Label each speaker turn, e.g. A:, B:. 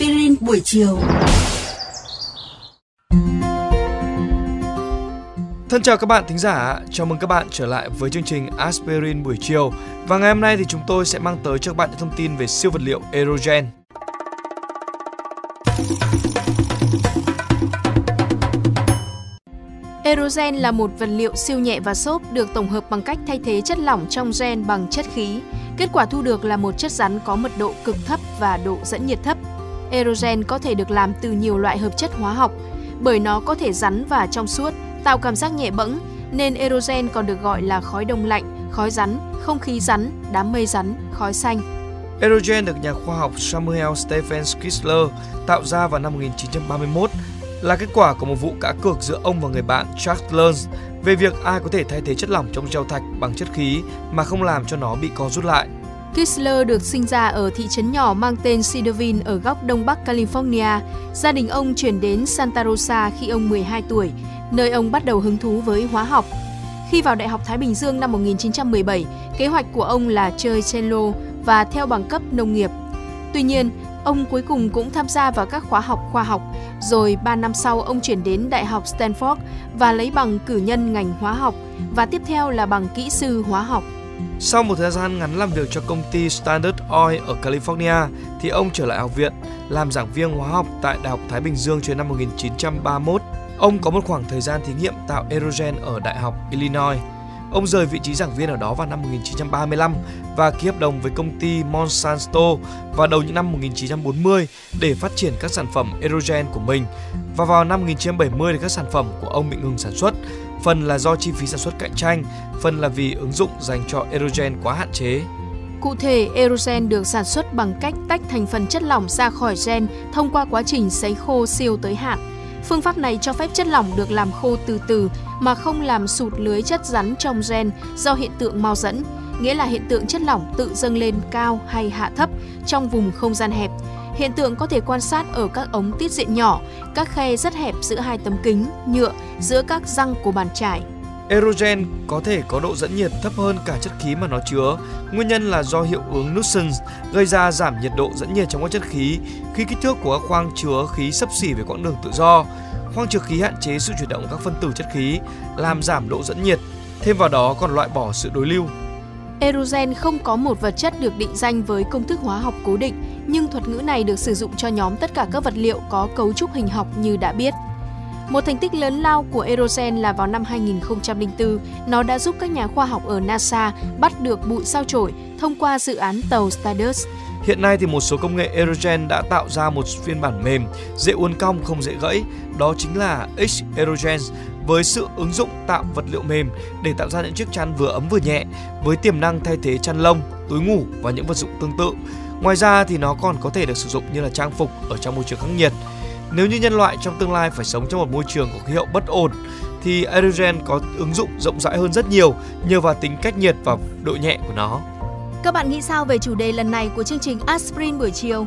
A: Aspirin buổi chiều.
B: Thân chào các bạn thính giả, chào mừng các bạn trở lại với chương trình Aspirin buổi chiều. Và ngày hôm nay thì chúng tôi sẽ mang tới cho các bạn những thông tin về siêu vật liệu Erogen.
C: Erogen là một vật liệu siêu nhẹ và xốp được tổng hợp bằng cách thay thế chất lỏng trong gen bằng chất khí. Kết quả thu được là một chất rắn có mật độ cực thấp và độ dẫn nhiệt thấp. Erogen có thể được làm từ nhiều loại hợp chất hóa học, bởi nó có thể rắn và trong suốt, tạo cảm giác nhẹ bẫng, nên erogen còn được gọi là khói đông lạnh, khói rắn, không khí rắn, đám mây rắn, khói xanh.
B: Erogen được nhà khoa học Samuel Stephen Kistler tạo ra vào năm 1931 là kết quả của một vụ cá cược giữa ông và người bạn Charles Lerns về việc ai có thể thay thế chất lỏng trong gel thạch bằng chất khí mà không làm cho nó bị co rút lại.
C: Kistler được sinh ra ở thị trấn nhỏ mang tên Cedarville ở góc đông bắc California. Gia đình ông chuyển đến Santa Rosa khi ông 12 tuổi, nơi ông bắt đầu hứng thú với hóa học. Khi vào Đại học Thái Bình Dương năm 1917, kế hoạch của ông là chơi cello và theo bằng cấp nông nghiệp. Tuy nhiên, ông cuối cùng cũng tham gia vào các khóa học khoa học, rồi 3 năm sau ông chuyển đến Đại học Stanford và lấy bằng cử nhân ngành hóa học và tiếp theo là bằng kỹ sư hóa học.
B: Sau một thời gian ngắn làm việc cho công ty Standard Oil ở California thì ông trở lại học viện làm giảng viên hóa học tại Đại học Thái Bình Dương cho năm 1931. Ông có một khoảng thời gian thí nghiệm tạo erogen ở Đại học Illinois. Ông rời vị trí giảng viên ở đó vào năm 1935 và ký hợp đồng với công ty Monsanto vào đầu những năm 1940 để phát triển các sản phẩm erogen của mình. Và vào năm 1970 thì các sản phẩm của ông bị ngừng sản xuất, phần là do chi phí sản xuất cạnh tranh, phần là vì ứng dụng dành cho erogen quá hạn chế.
C: Cụ thể, erogen được sản xuất bằng cách tách thành phần chất lỏng ra khỏi gen thông qua quá trình sấy khô siêu tới hạn. Phương pháp này cho phép chất lỏng được làm khô từ từ mà không làm sụt lưới chất rắn trong gen do hiện tượng mau dẫn, nghĩa là hiện tượng chất lỏng tự dâng lên cao hay hạ thấp trong vùng không gian hẹp. Hiện tượng có thể quan sát ở các ống tiết diện nhỏ, các khe rất hẹp giữa hai tấm kính, nhựa, giữa các răng của bàn chải.
B: Erogen có thể có độ dẫn nhiệt thấp hơn cả chất khí mà nó chứa. Nguyên nhân là do hiệu ứng Knudsen gây ra giảm nhiệt độ dẫn nhiệt trong các chất khí khi kích thước của các khoang chứa khí sấp xỉ với quãng đường tự do. Khoang chứa khí hạn chế sự chuyển động các phân tử chất khí, làm giảm độ dẫn nhiệt. Thêm vào đó còn loại bỏ sự đối lưu.
C: Erogen không có một vật chất được định danh với công thức hóa học cố định, nhưng thuật ngữ này được sử dụng cho nhóm tất cả các vật liệu có cấu trúc hình học như đã biết. Một thành tích lớn lao của Erogen là vào năm 2004, nó đã giúp các nhà khoa học ở NASA bắt được bụi sao chổi thông qua dự án tàu Stardust.
B: Hiện nay thì một số công nghệ Erogen đã tạo ra một phiên bản mềm, dễ uốn cong không dễ gãy, đó chính là X Erogen với sự ứng dụng tạo vật liệu mềm để tạo ra những chiếc chăn vừa ấm vừa nhẹ với tiềm năng thay thế chăn lông, túi ngủ và những vật dụng tương tự. Ngoài ra thì nó còn có thể được sử dụng như là trang phục ở trong môi trường khắc nghiệt. Nếu như nhân loại trong tương lai phải sống trong một môi trường có khí hậu bất ổn thì Aerogen có ứng dụng rộng rãi hơn rất nhiều nhờ vào tính cách nhiệt và độ nhẹ của nó.
C: Các bạn nghĩ sao về chủ đề lần này của chương trình Aspirin buổi chiều?